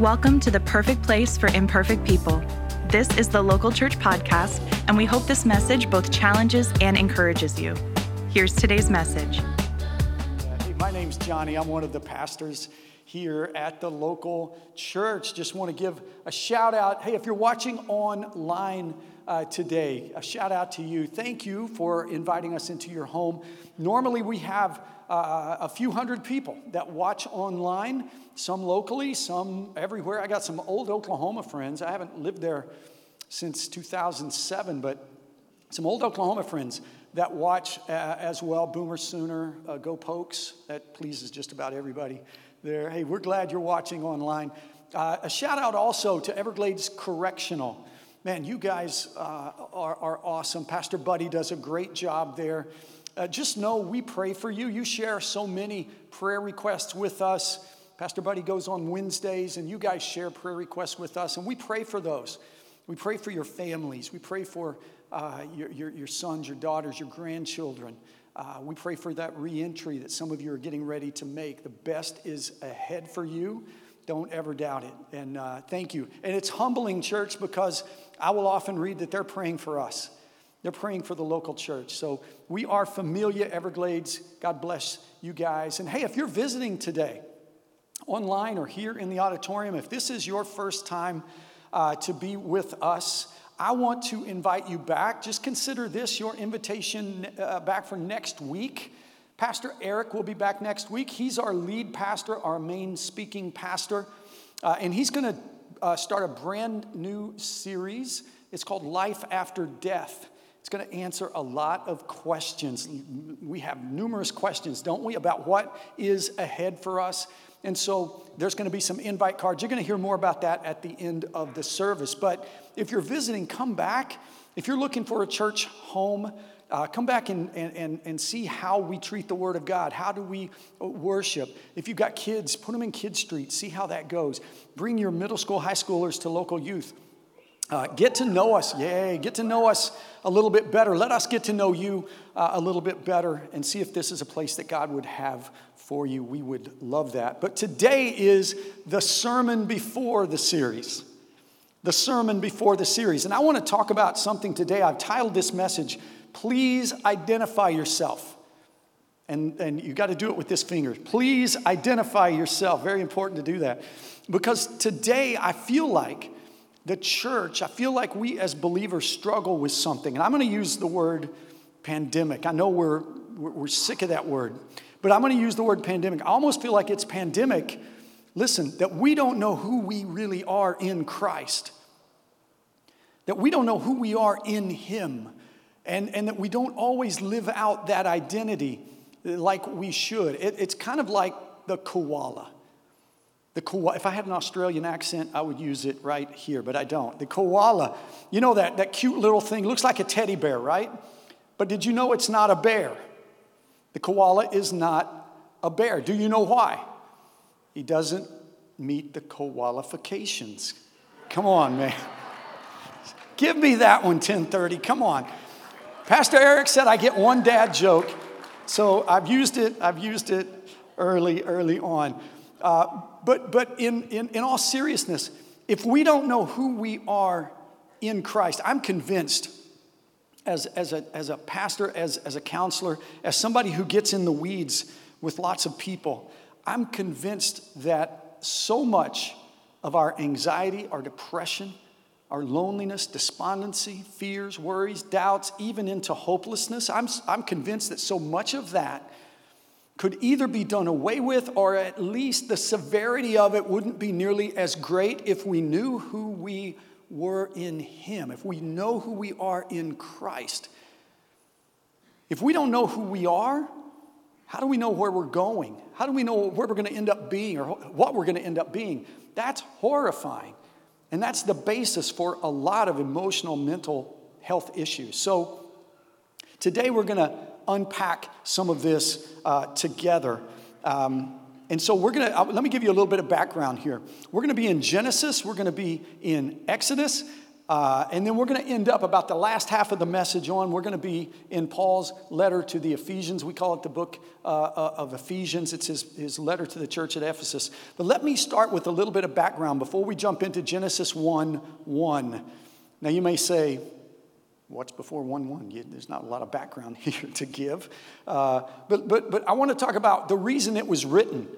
Welcome to the perfect place for imperfect people. This is the Local Church Podcast, and we hope this message both challenges and encourages you. Here's today's message. Hey, my name's Johnie. I'm one of the pastors here at the local church. Just want to give a shout out. Hey, if you're watching online uh, today, a shout out to you. Thank you for inviting us into your home. Normally, we have uh, a few hundred people that watch online, some locally, some everywhere. I got some old Oklahoma friends. I haven't lived there since 2007, but some old Oklahoma friends that watch uh, as well. Boomer Sooner, uh, Go Pokes. That pleases just about everybody there. Hey, we're glad you're watching online. Uh, a shout out also to Everglades Correctional. Man, you guys uh, are, are awesome. Pastor Buddy does a great job there uh, just know we pray for you. You share so many prayer requests with us. Pastor Buddy goes on Wednesdays, and you guys share prayer requests with us, and we pray for those. We pray for your families. We pray for uh, your, your, your, sons, your daughters, your grandchildren. Uh, we pray for that reentry that some of you are getting ready to make. The best is ahead for you. Don't ever doubt it. And uh, thank you. And it's humbling, church, because I will often read that they're praying for us. They're praying for the local church. So we are Familia Everglades. God bless you guys. And hey, if you're visiting today, online or here in the auditorium, if this is your first time uh, to be with us, I want to invite you back. Just consider this your invitation uh, back for next week. Pastor Eric will be back next week. He's our lead pastor, our main speaking pastor, uh, and he's going to uh, start a brand new series. It's called Life After Death. It's going to answer a lot of questions. We have numerous questions, don't we, about what is ahead for us. And so there's going to be some invite cards. You're going to hear more about that at the end of the service. But if you're visiting, come back. If you're looking for a church home, uh, come back and, and, and see how we treat the Word of God. How do we worship? If you've got kids, put them in Kid Street, see how that goes. Bring your middle school, high schoolers to local youth. Uh, get to know us, yay, get to know us a little bit better. Let us get to know you uh, a little bit better and see if this is a place that God would have for you. We would love that. But today is the sermon before the series. The sermon before the series. And I want to talk about something today. I've titled this message, Please Identify Yourself. And, and you got to do it with this finger. Please identify yourself. Very important to do that. Because today I feel like the church, I feel like we as believers struggle with something. And I'm going to use the word pandemic. I know we're, we're sick of that word, but I'm going to use the word pandemic. I almost feel like it's pandemic, listen, that we don't know who we really are in Christ, that we don't know who we are in Him, and, and that we don't always live out that identity like we should. It, it's kind of like the koala. The koala, if I had an Australian accent, I would use it right here, but I don't. The koala, you know that, that cute little thing, looks like a teddy bear, right? But did you know it's not a bear? The koala is not a bear. Do you know why? He doesn't meet the qualifications. Come on, man. Give me that one, 1030. Come on. Pastor Eric said I get one dad joke, so I've used it, I've used it early, early on. Uh, but but in, in, in all seriousness, if we don't know who we are in Christ, I'm convinced as, as, a, as a pastor, as, as a counselor, as somebody who gets in the weeds with lots of people, I'm convinced that so much of our anxiety, our depression, our loneliness, despondency, fears, worries, doubts, even into hopelessness, I'm, I'm convinced that so much of that could either be done away with or at least the severity of it wouldn't be nearly as great if we knew who we were in Him, if we know who we are in Christ. If we don't know who we are, how do we know where we're going? How do we know where we're going to end up being or what we're going to end up being? That's horrifying. And that's the basis for a lot of emotional, mental health issues. So today we're going to unpack some of this uh, together. Um, and so we're going to, uh, let me give you a little bit of background here. We're going to be in Genesis, we're going to be in Exodus, Uh, and then we're going to end up about the last half of the message on. We're going to be in Paul's letter to the Ephesians. We call it the book uh, uh, of Ephesians. It's his, his letter to the church at Ephesus. But let me start with a little bit of background before we jump into Genesis 1 1. Now, you may say, What's before 1 1? There's not a lot of background here to give. Uh, but, but, but I want to talk about the reason it was written.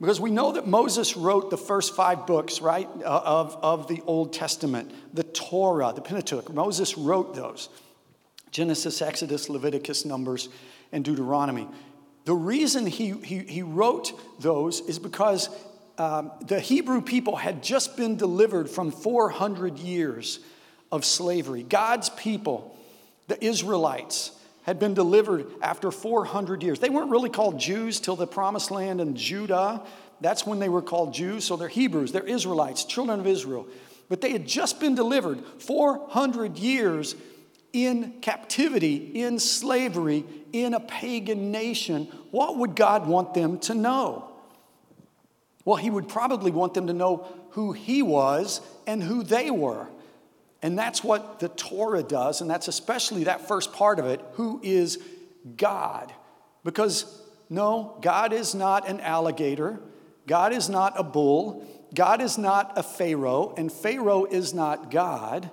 Because we know that Moses wrote the first five books, right, uh, of, of the Old Testament, the Torah, the Pentateuch. Moses wrote those Genesis, Exodus, Leviticus, Numbers, and Deuteronomy. The reason he, he, he wrote those is because um, the Hebrew people had just been delivered from 400 years of slavery. God's people, the Israelites, had been delivered after 400 years. They weren't really called Jews till the promised land and Judah. That's when they were called Jews. So they're Hebrews, they're Israelites, children of Israel. But they had just been delivered 400 years in captivity, in slavery, in a pagan nation. What would God want them to know? Well, He would probably want them to know who He was and who they were. And that's what the Torah does, and that's especially that first part of it who is God? Because no, God is not an alligator, God is not a bull, God is not a Pharaoh, and Pharaoh is not God.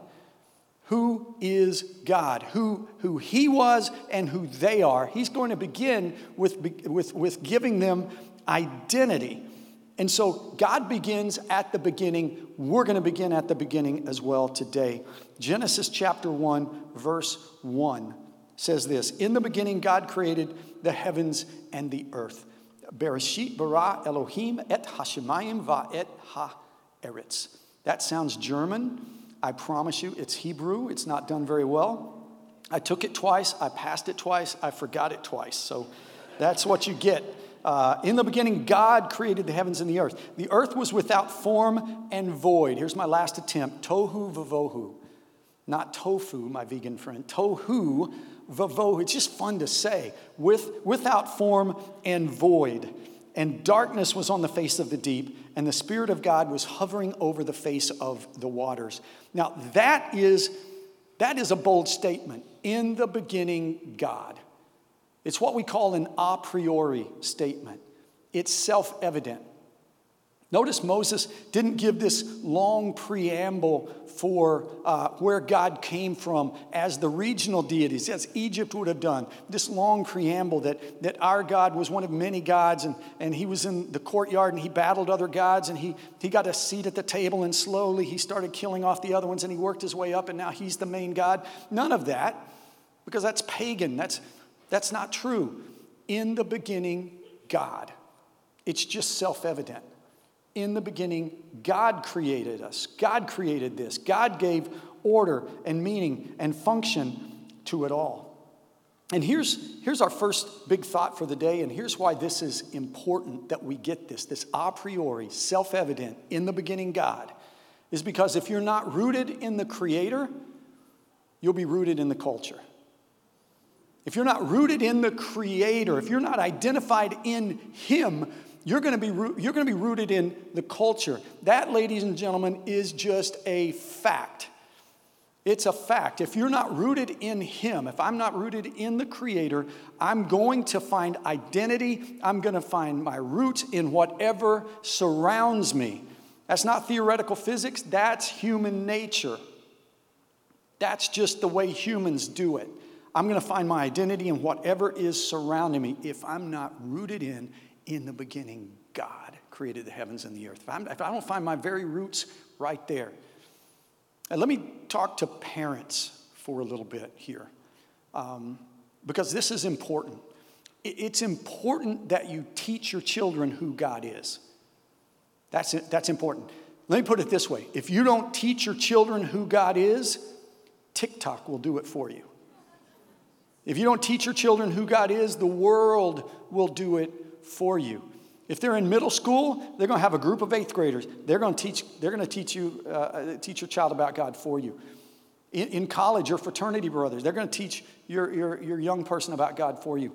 Who is God? Who, who he was and who they are. He's going to begin with, with, with giving them identity. And so God begins at the beginning. We're going to begin at the beginning as well today. Genesis chapter 1, verse 1 says this In the beginning, God created the heavens and the earth. Bereshit bara Elohim et hashemayim va et ha-eretz. That sounds German. I promise you, it's Hebrew. It's not done very well. I took it twice. I passed it twice. I forgot it twice. So that's what you get uh, in the beginning, God created the heavens and the earth. The earth was without form and void. Here's my last attempt tohu vavohu. Not tofu, my vegan friend. Tohu vavohu. It's just fun to say. With, without form and void. And darkness was on the face of the deep, and the Spirit of God was hovering over the face of the waters. Now, that is, that is a bold statement. In the beginning, God. It's what we call an a priori statement, it's self evident. Notice Moses didn't give this long preamble for uh, where God came from as the regional deities, as Egypt would have done. This long preamble that, that our God was one of many gods and, and he was in the courtyard and he battled other gods and he, he got a seat at the table and slowly he started killing off the other ones and he worked his way up and now he's the main God. None of that, because that's pagan. That's, that's not true. In the beginning, God. It's just self evident. In the beginning, God created us. God created this. God gave order and meaning and function to it all. And here's, here's our first big thought for the day, and here's why this is important that we get this this a priori, self evident, in the beginning, God, is because if you're not rooted in the Creator, you'll be rooted in the culture. If you're not rooted in the Creator, if you're not identified in Him, you're going to be you're going to be rooted in the culture. That, ladies and gentlemen, is just a fact. It's a fact. If you're not rooted in Him, if I'm not rooted in the Creator, I'm going to find identity. I'm going to find my roots in whatever surrounds me. That's not theoretical physics, that's human nature. That's just the way humans do it. I'm going to find my identity in whatever is surrounding me if I'm not rooted in, in the beginning, God created the heavens and the earth. If, if i don't find my very roots right there. And let me talk to parents for a little bit here, um, because this is important. It's important that you teach your children who God is. That's, that's important. Let me put it this way if you don't teach your children who God is, TikTok will do it for you. If you don't teach your children who God is, the world will do it for you. If they're in middle school, they're going to have a group of eighth graders. They're going to teach, they're going to teach, you, uh, uh, teach your child about God for you. In, in college, your fraternity brothers, they're going to teach your, your, your young person about God for you.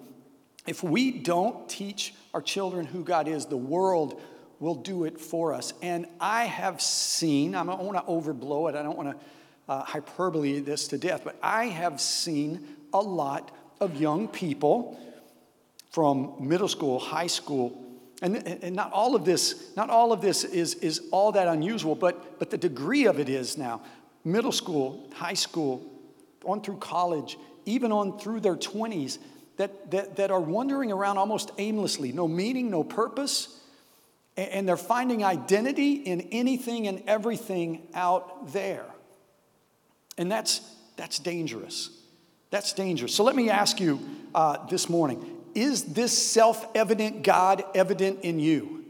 If we don't teach our children who God is, the world will do it for us. And I have seen, I don't want to overblow it, I don't want to uh, hyperbole this to death, but I have seen a lot of young people from middle school, high school, and, and not all of this, not all of this is, is all that unusual, but, but the degree of it is now. Middle school, high school, on through college, even on through their 20s, that, that, that are wandering around almost aimlessly, no meaning, no purpose, and they're finding identity in anything and everything out there. And that's, that's dangerous. That's dangerous. So let me ask you uh, this morning is this self evident God evident in you?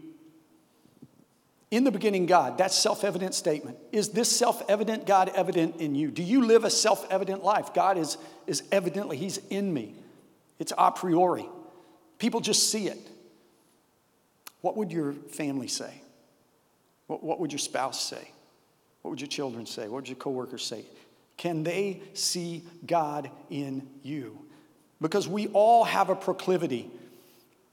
In the beginning, God, that's self evident statement. Is this self evident God evident in you? Do you live a self evident life? God is, is evidently, He's in me. It's a priori. People just see it. What would your family say? What, what would your spouse say? What would your children say? What would your coworkers say? Can they see God in you? Because we all have a proclivity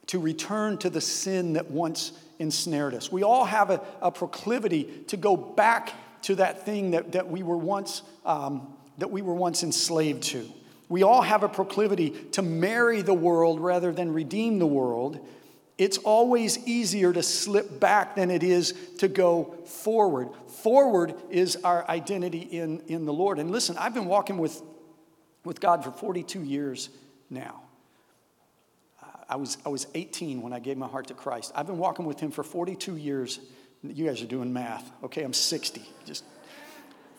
to return to the sin that once ensnared us. We all have a, a proclivity to go back to that thing that, that, we were once, um, that we were once enslaved to. We all have a proclivity to marry the world rather than redeem the world. It's always easier to slip back than it is to go forward. Forward is our identity in, in the Lord. And listen, I've been walking with, with God for 42 years now. I was, I was 18 when I gave my heart to Christ. I've been walking with Him for 42 years. You guys are doing math. Okay, I'm 60. Just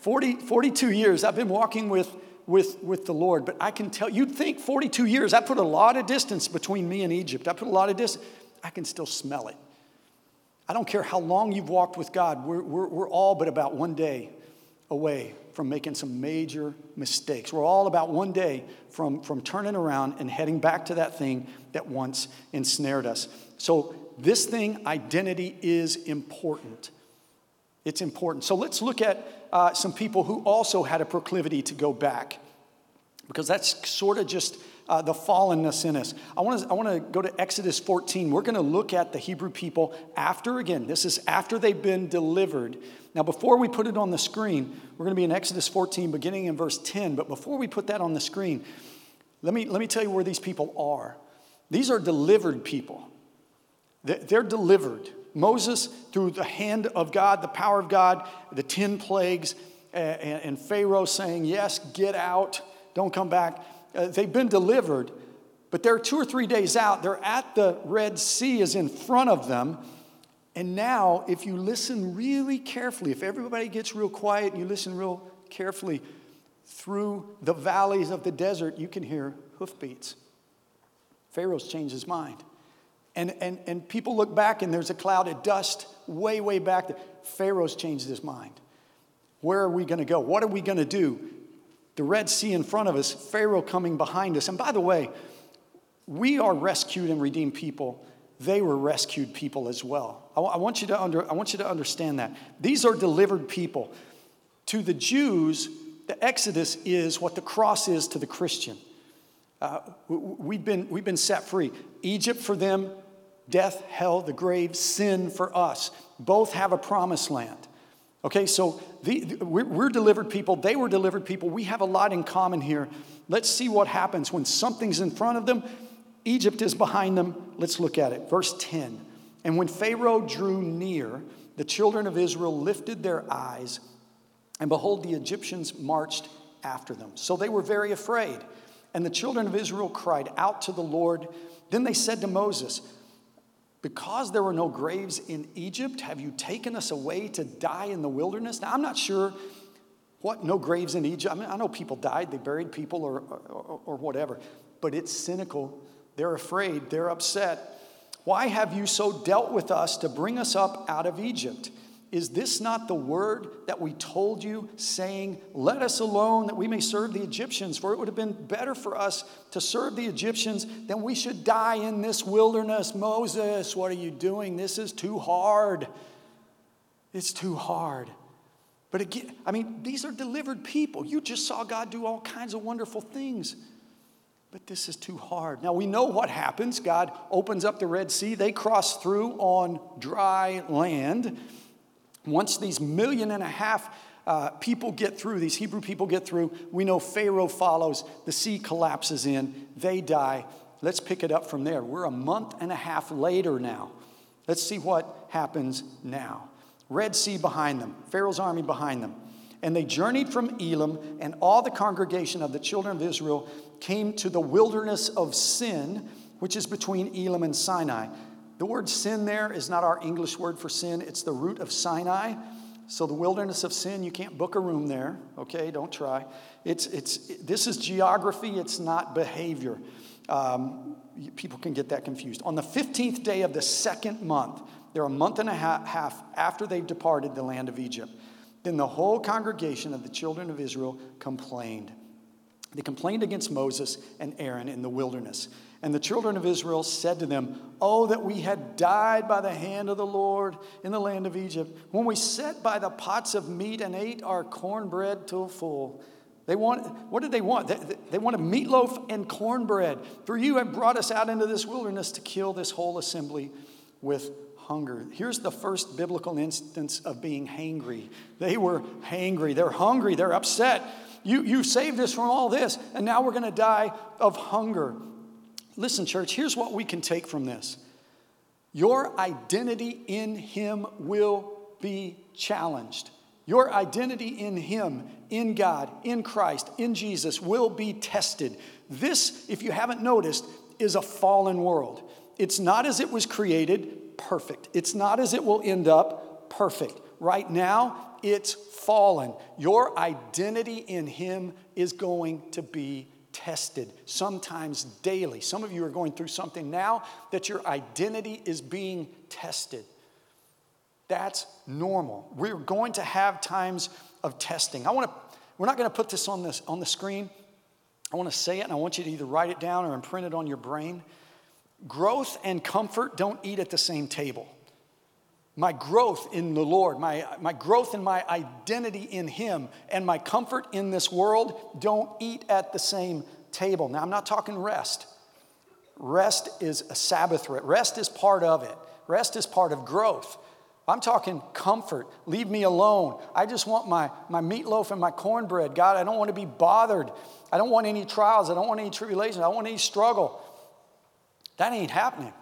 40, 42 years I've been walking with, with, with the Lord. But I can tell, you'd think 42 years, I put a lot of distance between me and Egypt. I put a lot of distance. I can still smell it. I don't care how long you've walked with God, we're, we're, we're all but about one day away from making some major mistakes. We're all about one day from, from turning around and heading back to that thing that once ensnared us. So, this thing, identity, is important. It's important. So, let's look at uh, some people who also had a proclivity to go back, because that's sort of just uh, the fallenness in us. I want to I want to go to Exodus 14. We're going to look at the Hebrew people after again. This is after they've been delivered. Now, before we put it on the screen, we're going to be in Exodus 14, beginning in verse 10. But before we put that on the screen, let me let me tell you where these people are. These are delivered people. They're delivered. Moses, through the hand of God, the power of God, the 10 plagues, and Pharaoh saying, Yes, get out, don't come back uh, they've been delivered, but they're two or three days out. They're at the Red Sea, is in front of them. And now, if you listen really carefully, if everybody gets real quiet and you listen real carefully, through the valleys of the desert, you can hear hoofbeats. Pharaoh's changed his mind. And, and, and people look back and there's a cloud of dust way, way back. Pharaoh's changed his mind. Where are we going to go? What are we going to do? The Red Sea in front of us, Pharaoh coming behind us. And by the way, we are rescued and redeemed people. They were rescued people as well. I, I, want you to under, I want you to understand that. These are delivered people. To the Jews, the Exodus is what the cross is to the Christian. Uh, we've, been, we've been set free. Egypt for them, death, hell, the grave, sin for us. Both have a promised land. Okay, so the, the, we're, we're delivered people, they were delivered people. We have a lot in common here. Let's see what happens when something's in front of them, Egypt is behind them. Let's look at it. Verse 10. And when Pharaoh drew near, the children of Israel lifted their eyes, and behold, the Egyptians marched after them. So they were very afraid. And the children of Israel cried out to the Lord. Then they said to Moses, because there were no graves in Egypt, have you taken us away to die in the wilderness? Now, I'm not sure what no graves in Egypt. I mean, I know people died, they buried people or, or, or whatever, but it's cynical. They're afraid, they're upset. Why have you so dealt with us to bring us up out of Egypt? Is this not the word that we told you, saying, Let us alone that we may serve the Egyptians? For it would have been better for us to serve the Egyptians than we should die in this wilderness. Moses, what are you doing? This is too hard. It's too hard. But again, I mean, these are delivered people. You just saw God do all kinds of wonderful things. But this is too hard. Now we know what happens. God opens up the Red Sea, they cross through on dry land. Once these million and a half uh, people get through, these Hebrew people get through. We know Pharaoh follows, the sea collapses in, they die. Let's pick it up from there. We're a month and a half later now. Let's see what happens now. Red Sea behind them, Pharaoh's army behind them. And they journeyed from Elim, and all the congregation of the children of Israel came to the wilderness of Sin, which is between Elim and Sinai. The word sin there is not our English word for sin, it's the root of Sinai. So the wilderness of sin, you can't book a room there, okay? Don't try. It's, it's, this is geography, it's not behavior. Um, people can get that confused. On the 15th day of the second month, they're a month and a half after they've departed the land of Egypt. Then the whole congregation of the children of Israel complained. They complained against Moses and Aaron in the wilderness. And the children of Israel said to them, Oh, that we had died by the hand of the Lord in the land of Egypt, when we sat by the pots of meat and ate our cornbread till full. They want, what did they want? They, they wanted meatloaf and cornbread. For you have brought us out into this wilderness to kill this whole assembly with hunger. Here's the first biblical instance of being hangry. They were hangry. They're hungry. They're upset. You, you saved us from all this, and now we're going to die of hunger. Listen, church, here's what we can take from this your identity in Him will be challenged. Your identity in Him, in God, in Christ, in Jesus will be tested. This, if you haven't noticed, is a fallen world. It's not as it was created, perfect. It's not as it will end up, perfect. Right now, it's fallen. Your identity in Him is going to be tested, sometimes daily. Some of you are going through something now that your identity is being tested. That's normal. We're going to have times of testing. I want to, we're not going to put this on, this on the screen. I want to say it and I want you to either write it down or imprint it on your brain. Growth and comfort don't eat at the same table my growth in the Lord, my, my growth in my identity in Him, and my comfort in this world don't eat at the same table. Now, I'm not talking rest. Rest is a Sabbath rest Rest is part of it, rest is part of growth. I'm talking comfort. Leave me alone. I just want my, my meatloaf and my cornbread. God, I don't want to be bothered. I don't want any trials. I don't want any tribulations. I don't want any struggle. That ain't happening.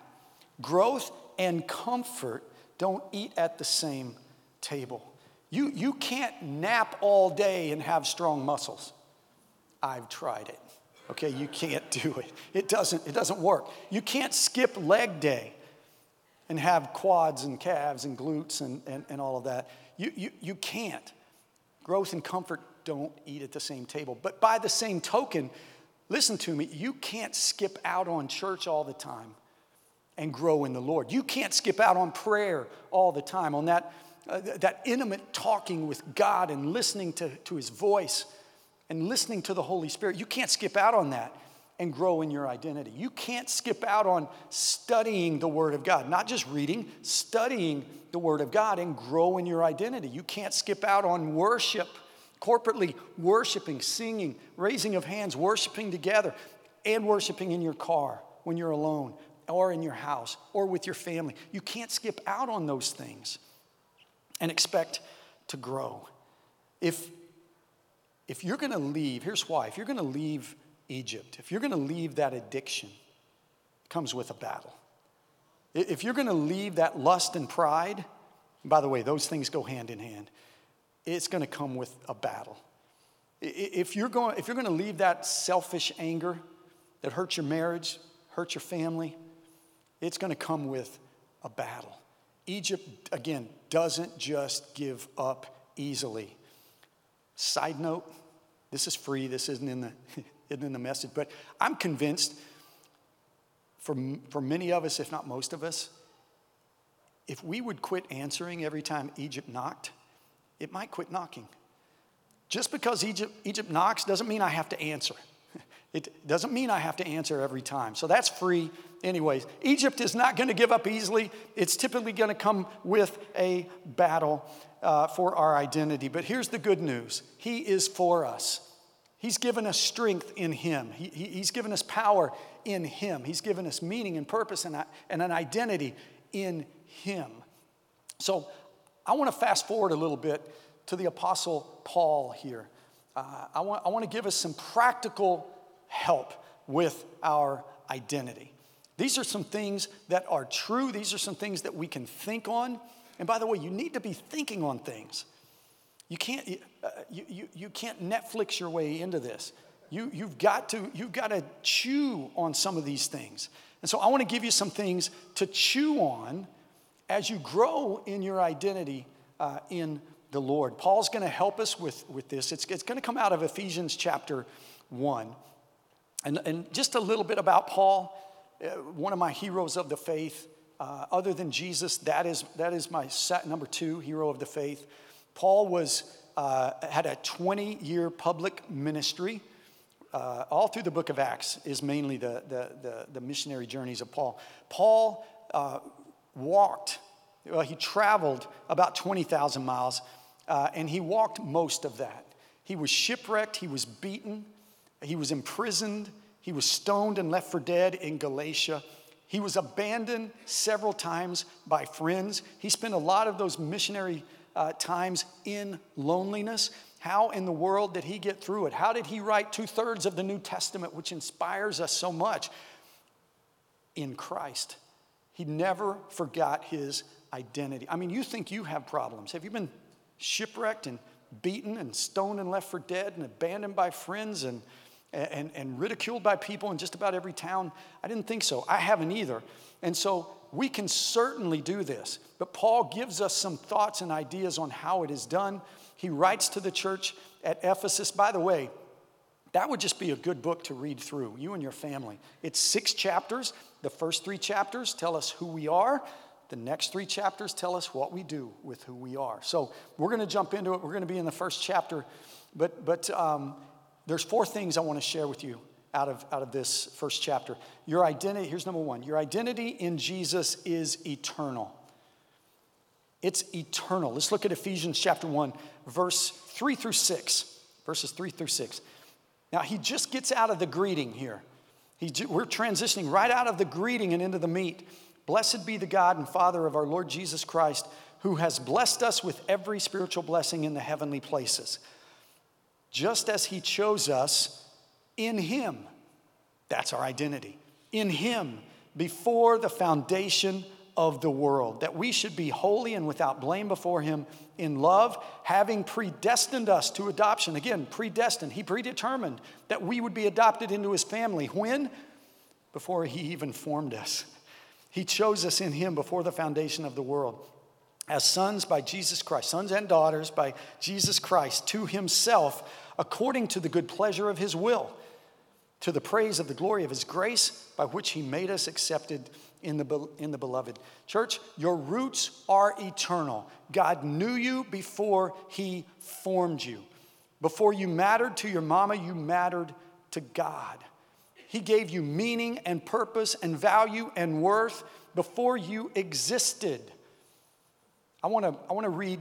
Growth and comfort don't eat at the same table. You, you can't nap all day and have strong muscles. I've tried it. Okay, you can't do it. It doesn't, it doesn't work. You can't skip leg day and have quads and calves and glutes and, and, and all of that. You, you, you can't. Growth and comfort don't eat at the same table. But by the same token, listen to me, you can't skip out on church all the time and grow in the Lord. You can't skip out on prayer all the time, on that, uh, that intimate talking with God and listening to, to His voice and listening to the Holy Spirit. You can't skip out on that and grow in your identity. You can't skip out on studying the Word of God, not just reading, studying the Word of God and grow in your identity. You can't skip out on worship, corporately worshiping, singing, raising of hands, worshiping together, and worshiping in your car when you're alone, or in your house or with your family. You can't skip out on those things and expect to grow. If, if you're going to leave, here's why if you're going to leave Egypt, if you're going to leave that addiction, it comes with a battle. If you're going to leave that lust and pride, by the way, those things go hand in hand, it's going to come with a battle. If you're going, if you're going to leave that selfish anger that hurts your marriage, hurts your family, it's going to come with a battle. Egypt, again, doesn't just give up easily. Side note, this is free, this isn't in the, isn't in the message, but I'm convinced for, for many of us, if not most of us, if we would quit answering every time Egypt knocked, it might quit knocking. Just because Egypt, Egypt knocks doesn't mean I have to answer. It doesn't mean I have to answer every time. So that's free, anyways. Egypt is not going to give up easily. It's typically going to come with a battle uh, for our identity. But here's the good news He is for us. He's given us strength in Him, he, he, He's given us power in Him, He's given us meaning and purpose and, and an identity in Him. So I want to fast forward a little bit to the Apostle Paul here. Uh, I, want, I want to give us some practical help with our identity. These are some things that are true, these are some things that we can think on. And by the way, you need to be thinking on things. You can't, uh, you, you, you can't Netflix your way into this. You, you've, got to, you've got to chew on some of these things. And so I want to give you some things to chew on as you grow in your identity uh, in the Lord. Paul's going to help us with, with this. It's, it's going to come out of Ephesians chapter 1. And, and just a little bit about Paul, uh, one of my heroes of the faith. Uh, other than Jesus, that is, that is my set, number two hero of the faith. Paul was, uh, had a 20 year public ministry. Uh, all through the book of Acts is mainly the, the, the, the missionary journeys of Paul. Paul uh, walked, well, he traveled about 20,000 miles, uh, and he walked most of that. He was shipwrecked, he was beaten, he was imprisoned, he was stoned and left for dead in Galatia. He was abandoned several times by friends. He spent a lot of those missionary uh, times in loneliness. How in the world did he get through it? How did he write two thirds of the New Testament, which inspires us so much? In Christ. He never forgot his identity. I mean, you think you have problems. Have you been shipwrecked and beaten and stoned and left for dead and abandoned by friends and, and, and ridiculed by people in just about every town? I didn't think so. I haven't either. And so we can certainly do this. But Paul gives us some thoughts and ideas on how it is done. He writes to the church at Ephesus. By the way, that would just be a good book to read through, you and your family. It's six chapters. The first three chapters tell us who we are. The next three chapters tell us what we do with who we are. So we're going to jump into it. We're going to be in the first chapter, but but um, there's four things I want to share with you out of out of this first chapter. Your identity. Here's number one. Your identity in Jesus is eternal. It's eternal. Let's look at Ephesians chapter one, verse three through six. Verses three through six. Now he just gets out of the greeting here. He, we're transitioning right out of the greeting and into the meat. Blessed be the God and Father of our Lord Jesus Christ, who has blessed us with every spiritual blessing in the heavenly places, just as he chose us in him. That's our identity. In him, before the foundation of the world, that we should be holy and without blame before him in love, having predestined us to adoption. Again, predestined. He predetermined that we would be adopted into his family. When? Before he even formed us. He chose us in Him before the foundation of the world as sons by Jesus Christ, sons and daughters by Jesus Christ to Himself, according to the good pleasure of His will, to the praise of the glory of His grace, by which He made us accepted in the, in the beloved. Church, your roots are eternal. God knew you before He formed you. Before you mattered to your mama, you mattered to God. He gave you meaning and purpose and value and worth before you existed. I want to I want to read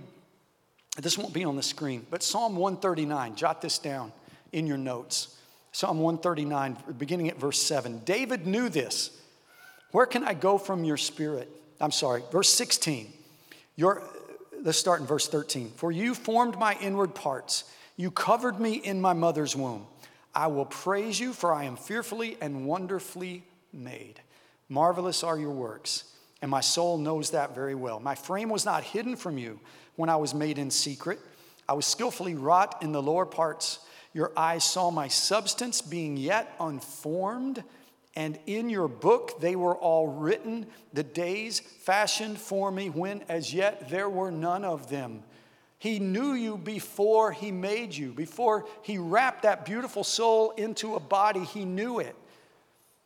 this won't be on the screen, but Psalm 139, jot this down in your notes. Psalm 139, beginning at verse 7. David knew this. Where can I go from your spirit? I'm sorry, verse 16. Your, let's start in verse 13. For you formed my inward parts, you covered me in my mother's womb. I will praise you, for I am fearfully and wonderfully made. Marvelous are your works, and my soul knows that very well. My frame was not hidden from you when I was made in secret. I was skillfully wrought in the lower parts. Your eyes saw my substance being yet unformed, and in your book they were all written, the days fashioned for me when as yet there were none of them. He knew you before He made you. Before He wrapped that beautiful soul into a body, He knew it.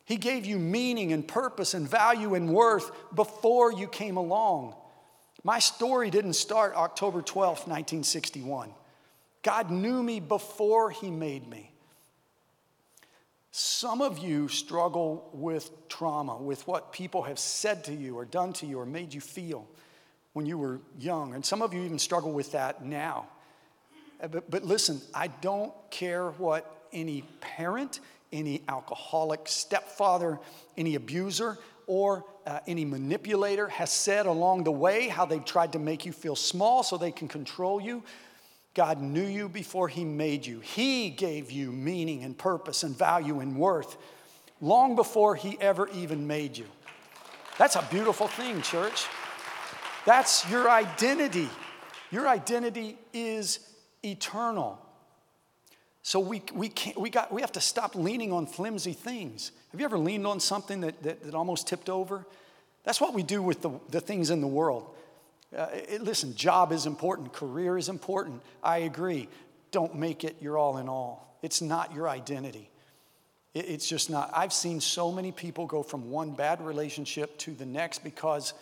He gave you meaning and purpose and value and worth before you came along. My story didn't start October 12th, 1961. God knew me before He made me. Some of you struggle with trauma, with what people have said to you or done to you or made you feel when you were young. And some of you even struggle with that now. Uh, but, but listen, I don't care what any parent, any alcoholic stepfather, any abuser, or uh, any manipulator has said along the way, how they've tried to make you feel small so they can control you. God knew you before He made you. He gave you meaning and purpose and value and worth long before He ever even made you. That's a beautiful thing, church. That's your identity. Your identity is eternal. So we, we, can't, we, got, we have to stop leaning on flimsy things. Have you ever leaned on something that, that, that almost tipped over? That's what we do with the, the things in the world. Uh, it, listen, job is important, career is important. I agree. Don't make it your all in all. It's not your identity. It, it's just not. I've seen so many people go from one bad relationship to the next because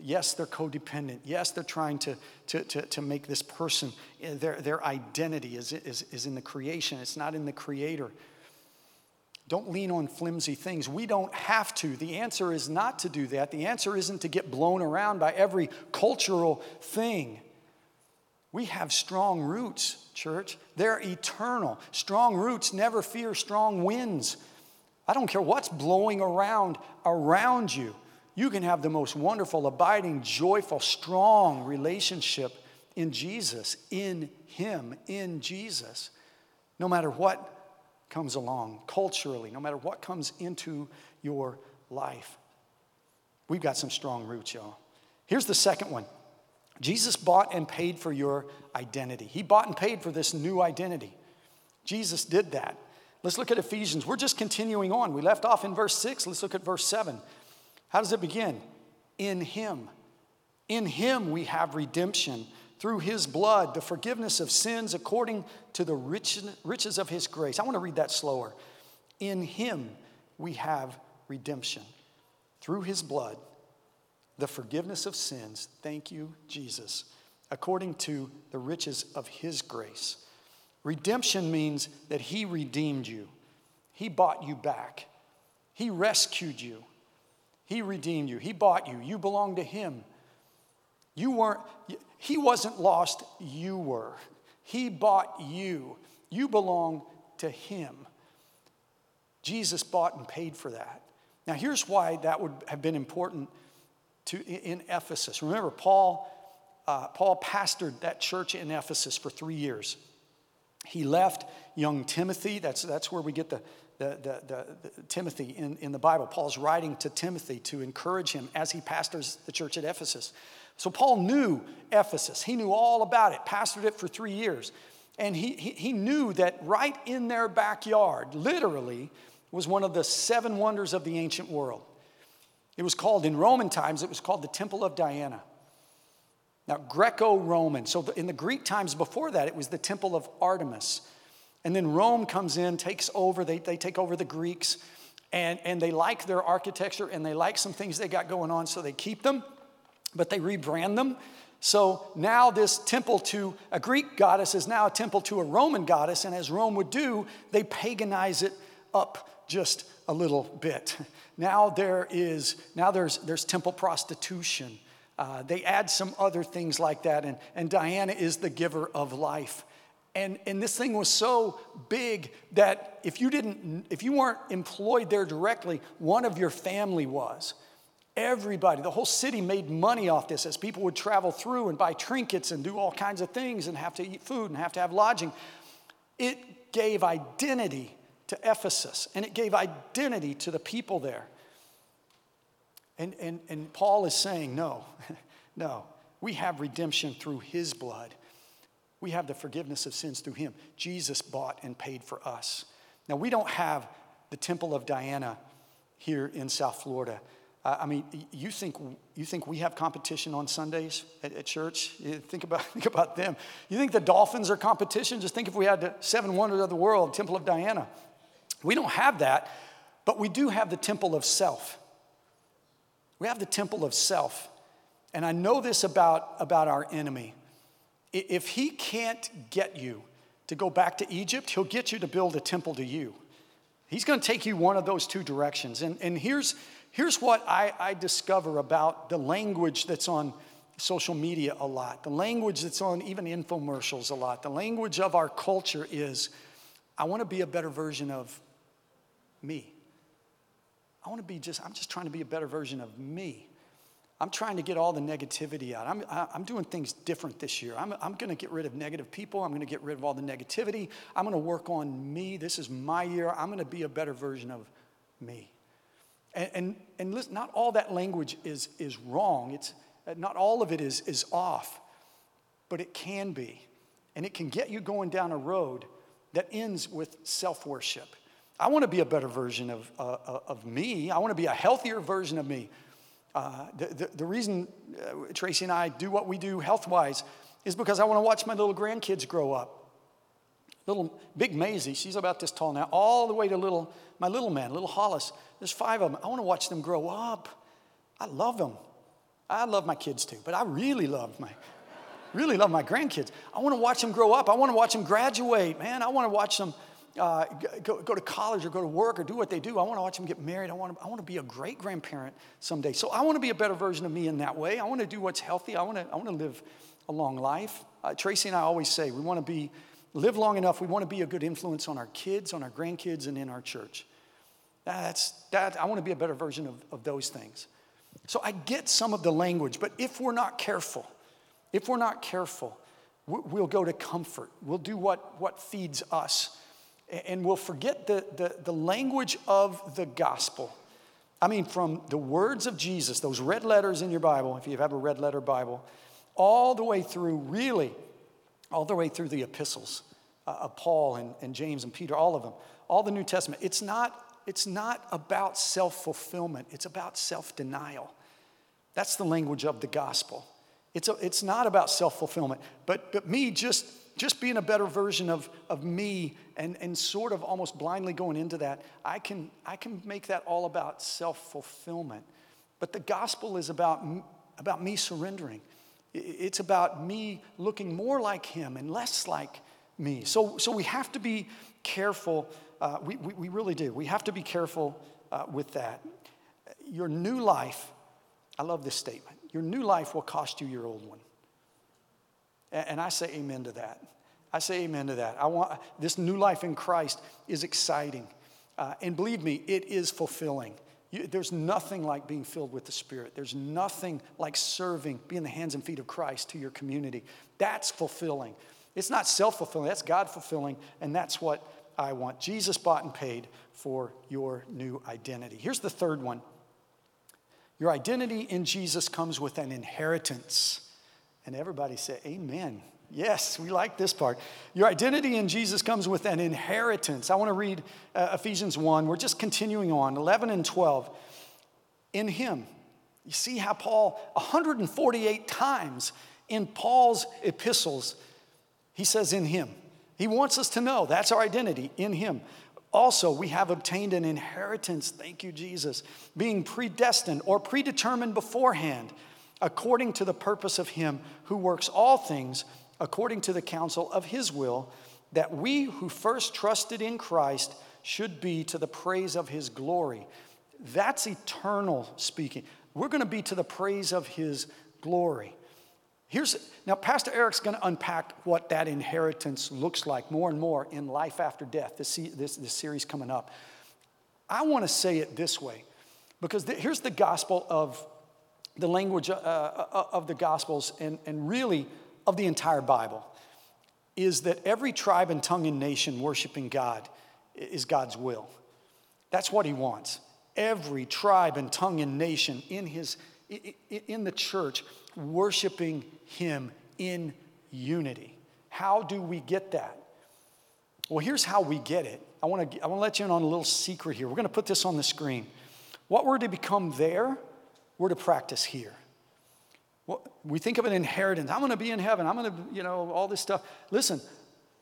Yes, they're codependent. Yes, they're trying to, to, to, to make this person, eh, their, their identity is, is, is in the creation, it's not in the creator. Don't lean on flimsy things. We don't have to. The answer is not to do that. The answer isn't to get blown around by every cultural thing. We have strong roots, church. They're eternal. Strong roots never fear strong winds. I don't care what's blowing around around you you can have the most wonderful, abiding, joyful, strong relationship in Jesus, in Him, in Jesus, no matter what comes along culturally, no matter what comes into your life. We've got some strong roots, y'all. Here's the second one Jesus bought and paid for your identity. He bought and paid for this new identity. Jesus did that. Let's look at Ephesians. We're just continuing on. We left off in verse 6. Let's look at verse 7. How does it begin? In Him. In Him we have redemption through His blood, the forgiveness of sins according to the riches of His grace. I want to read that slower. In Him we have redemption through His blood, the forgiveness of sins. Thank you, Jesus, according to the riches of His grace. Redemption means that He redeemed you, He bought you back, He rescued you. He redeemed you. He bought you. You belong to Him. You weren't, He wasn't lost, you were. He bought you. You belong to Him. Jesus bought and paid for that. Now, here's why that would have been important to, in Ephesus. Remember, Paul, uh, Paul pastored that church in Ephesus for three years. He left young Timothy, that's, that's where we get the, the, the, the, Timothy in, in the Bible. Paul's writing to Timothy to encourage him as he pastors the church at Ephesus. So Paul knew Ephesus. He knew all about it, pastored it for three years. And he, he, he knew that right in their backyard, literally, was one of the seven wonders of the ancient world. It was called, in Roman times, it was called the Temple of Diana. Now, Greco Roman. So in the Greek times before that, it was the Temple of Artemis. And then Rome comes in, takes over, they, they take over the Greeks, and, and they like their architecture and they like some things they got going on, so they keep them, but they rebrand them. So now this temple to a Greek goddess is now a temple to a Roman goddess, and as Rome would do, they paganize it up just a little bit. Now there is now there's there's temple prostitution. Uh, they add some other things like that, and, and Diana is the giver of life. And, and this thing was so big that if you didn't, if you weren't employed there directly, one of your family was. Everybody, the whole city made money off this as people would travel through and buy trinkets and do all kinds of things and have to eat food and have to have lodging. It gave identity to Ephesus and it gave identity to the people there. And, and, and Paul is saying, no, no, we have redemption through his blood. We have the forgiveness of sins through him. Jesus bought and paid for us. Now, we don't have the Temple of Diana here in South Florida. Uh, I mean, you think, you think we have competition on Sundays at, at church? You think about, think about them. You think the Dolphins are competition? Just think if we had the seven wonders of the world, Temple of Diana. We don't have that, but we do have the temple of self. We have the temple of self. And I know this about, about our enemy. If he can't get you to go back to Egypt, he'll get you to build a temple to you. He's going to take you one of those two directions. And, and here's, here's what I, I discover about the language that's on social media a lot, the language that's on even infomercials a lot, the language of our culture is I want to be a better version of me. I want to be just, I'm just trying to be a better version of me. I'm trying to get all the negativity out. I'm, I'm doing things different this year. I'm, I'm going to get rid of negative people. I'm going to get rid of all the negativity. I'm going to work on me. This is my year. I'm going to be a better version of me. And, and, and listen, not all that language is, is wrong. It's, not all of it is, is off, but it can be. And it can get you going down a road that ends with self worship. I want to be a better version of, uh, uh, of me. I want to be a healthier version of me. Uh, the, the, the, reason uh, Tracy and I do what we do health wise is because I want to watch my little grandkids grow up. Little big Maisie, she's about this tall now, all the way to little my little man, little Hollis. There's five of them. I want to watch them grow up. I love them. I love my kids too, but I really love my really love my grandkids. I want to watch them grow up. I want to watch them graduate, man. I want to watch them uh, go, go to college or go to work or do what they do. I want to watch them get married. I want to, I want to be a great grandparent someday. So I want to be a better version of me in that way. I want to do what's healthy. I want to, I want to live a long life. Uh, Tracy and I always say we want to be, live long enough. We want to be a good influence on our kids, on our grandkids, and in our church. That's, that, I want to be a better version of, of those things. So I get some of the language, but if we're not careful, if we're not careful, we'll go to comfort. We'll do what, what feeds us and we'll forget the, the, the language of the gospel. I mean, from the words of Jesus, those red letters in your Bible, if you have a red letter Bible, all the way through, really, all the way through the epistles uh, of Paul and, and James and Peter, all of them, all the New Testament. It's not, it's not about self fulfillment, it's about self denial. That's the language of the gospel. It's, a, it's not about self fulfillment, but, but me just just being a better version of, of me and, and sort of almost blindly going into that, I can, I can make that all about self fulfillment. But the gospel is about, about me surrendering. It's about me looking more like him and less like me. So, so we have to be careful. Uh, we, we, we, really do. We have to be careful uh, with that. Your new life, I love this statement, your new life will cost you your old one. And I say amen to that. I say amen to that. I want this new life in Christ is exciting. Uh, and believe me, it is fulfilling. You, there's nothing like being filled with the Spirit. There's nothing like serving, being the hands and feet of Christ to your community. That's fulfilling. It's not self fulfilling, that's God fulfilling, and that's what I want. Jesus bought and paid for your new identity. Here's the third one your identity in Jesus comes with an inheritance. And everybody said, Amen. Yes, we like this part. Your identity in Jesus comes with an inheritance. I want to read uh, Ephesians 1. We're just continuing on, 11 and 12. In Him, you see how Paul, 148 times in Paul's epistles, he says, In Him. He wants us to know that's our identity, in Him. Also, we have obtained an inheritance, thank you, Jesus, being predestined or predetermined beforehand according to the purpose of Him who works all things according to the counsel of His will, that we who first trusted in Christ should be to the praise of His glory. That's eternal speaking. We're going to be to the praise of His glory. Here's now, Pastor Eric's going to unpack what that inheritance looks like more and more in life after death. This, this, this series coming up. I want to say it this way because the, here's the gospel of the language uh, uh, of the Gospels and, and really of the entire Bible is that every tribe and tongue and nation worshiping God is God's will. That's what He wants. Every tribe and tongue and nation in, his, in the church worshiping Him in unity. How do we get that? Well, here's how we get it. I want to I want to let you in on a little secret here. We're going to put this on the screen. What we're to become there we're to practice here. Well, we think of an inheritance. I'm going to be in heaven. I'm going to, you know, all this stuff. Listen,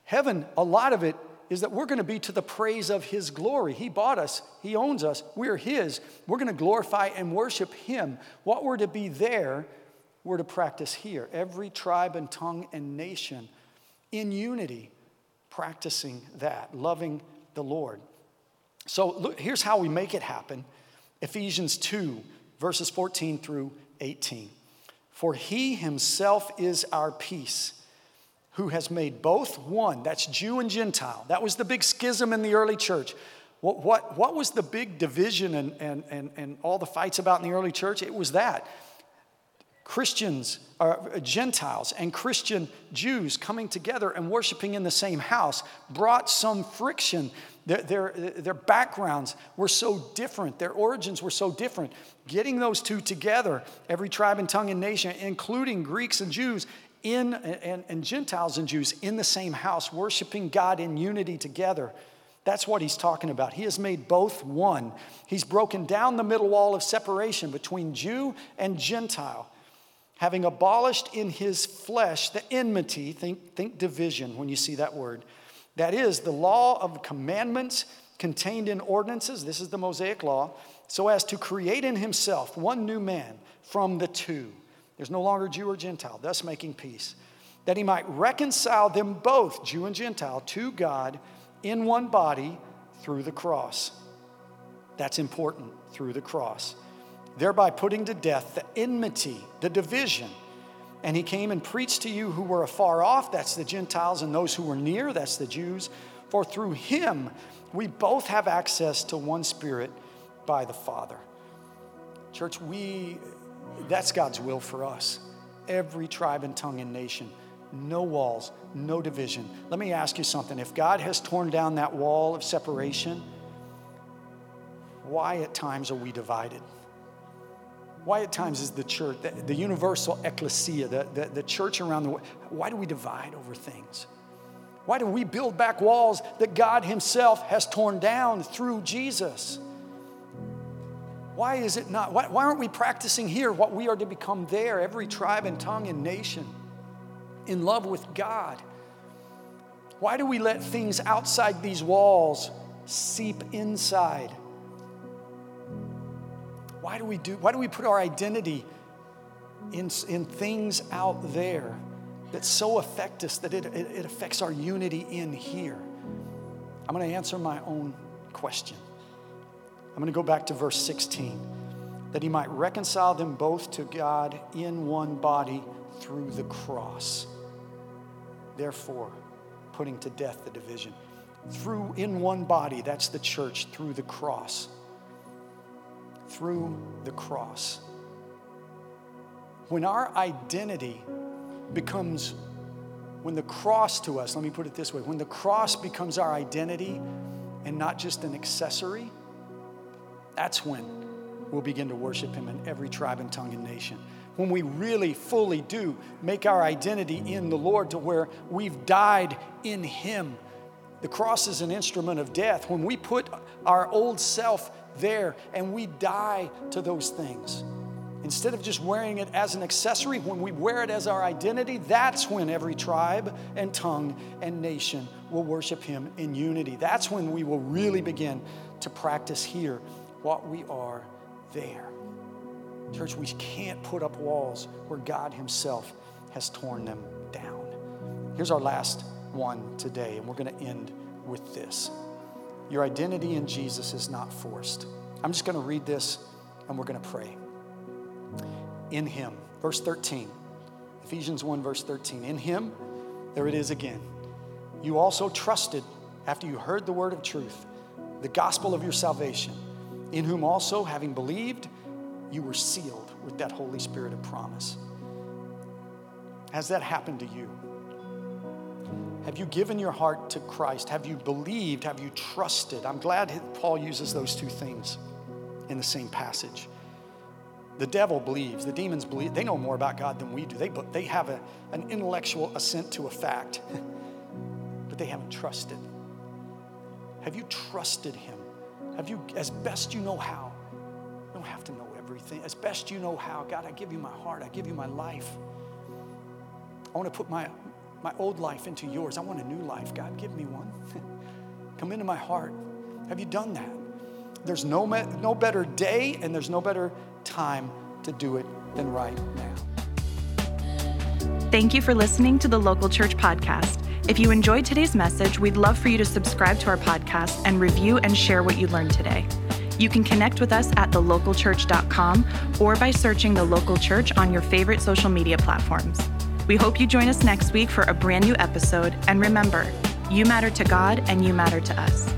heaven, a lot of it is that we're going to be to the praise of His glory. He bought us, He owns us, we're His. We're going to glorify and worship Him. What we're to be there, we're to practice here. Every tribe and tongue and nation in unity, practicing that, loving the Lord. So look, here's how we make it happen Ephesians 2 verses 14 through 18. For he himself is our peace, who has made both one, that's Jew and Gentile. That was the big schism in the early church. What, what, what was the big division and, and, and, and all the fights about in the early church? It was that. Christians, uh, Gentiles, and Christian Jews coming together and worshiping in the same house brought some friction. Their, their, their backgrounds were so different, their origins were so different. Getting those two together, every tribe and tongue and nation, including Greeks and Jews, in, and, and Gentiles and Jews in the same house, worshiping God in unity together. That's what he's talking about. He has made both one. He's broken down the middle wall of separation between Jew and Gentile, having abolished in his flesh the enmity, think, think division when you see that word. That is, the law of commandments contained in ordinances, this is the Mosaic law, so as to create in himself one new man from the two. There's no longer Jew or Gentile, thus making peace. That he might reconcile them both, Jew and Gentile, to God in one body through the cross. That's important, through the cross. Thereby putting to death the enmity, the division. And he came and preached to you who were afar off, that's the Gentiles, and those who were near, that's the Jews. For through him we both have access to one Spirit by the Father. Church, we that's God's will for us. Every tribe and tongue and nation no walls, no division. Let me ask you something. If God has torn down that wall of separation, why at times are we divided? Why at times is the church, the, the universal ecclesia, the, the, the church around the world, why do we divide over things? Why do we build back walls that God Himself has torn down through Jesus? Why is it not? Why, why aren't we practicing here what we are to become there, every tribe and tongue and nation? in love with God? Why do we let things outside these walls seep inside? Why do we do why do we put our identity in, in things out there that so affect us that it, it, it affects our unity in here? I'm going to answer my own question. I'm going to go back to verse 16 that he might reconcile them both to God in one body through the cross. Therefore, putting to death the division. Through in one body, that's the church, through the cross. Through the cross. When our identity becomes, when the cross to us, let me put it this way, when the cross becomes our identity and not just an accessory, that's when we'll begin to worship Him in every tribe and tongue and nation when we really fully do make our identity in the Lord to where we've died in Him. The cross is an instrument of death. When we put our old self there and we die to those things, instead of just wearing it as an accessory, when we wear it as our identity, that's when every tribe and tongue and nation will worship Him in unity. That's when we will really begin to practice here what we are there. Church, we can't put up walls where God Himself has torn them down. Here's our last one today, and we're going to end with this. Your identity in Jesus is not forced. I'm just going to read this and we're going to pray. In Him, verse 13, Ephesians 1, verse 13. In Him, there it is again. You also trusted after you heard the word of truth, the gospel of your salvation, in whom also, having believed, you were sealed with that Holy Spirit of promise. Has that happened to you? Have you given your heart to Christ? Have you believed? Have you trusted? I'm glad Paul uses those two things in the same passage. The devil believes, the demons believe, they know more about God than we do. They, they have a, an intellectual assent to a fact, but they haven't trusted. Have you trusted Him? Have you, as best you know how, you don't have to know everything as best you know how. God, I give you my heart, I give you my life. I want to put my, my old life into yours. I want a new life. God, give me one. Come into my heart. Have you done that? There's no, no better day and there's no better time to do it than right now. Thank you for listening to the Local Church Podcast. If you enjoyed today's message, we'd love for you to subscribe to our podcast and review and share what you learned today. You can connect with us at thelocalchurch.com or by searching the local church on your favorite social media platforms. We hope you join us next week for a brand new episode. And remember, you matter to God and you matter to us.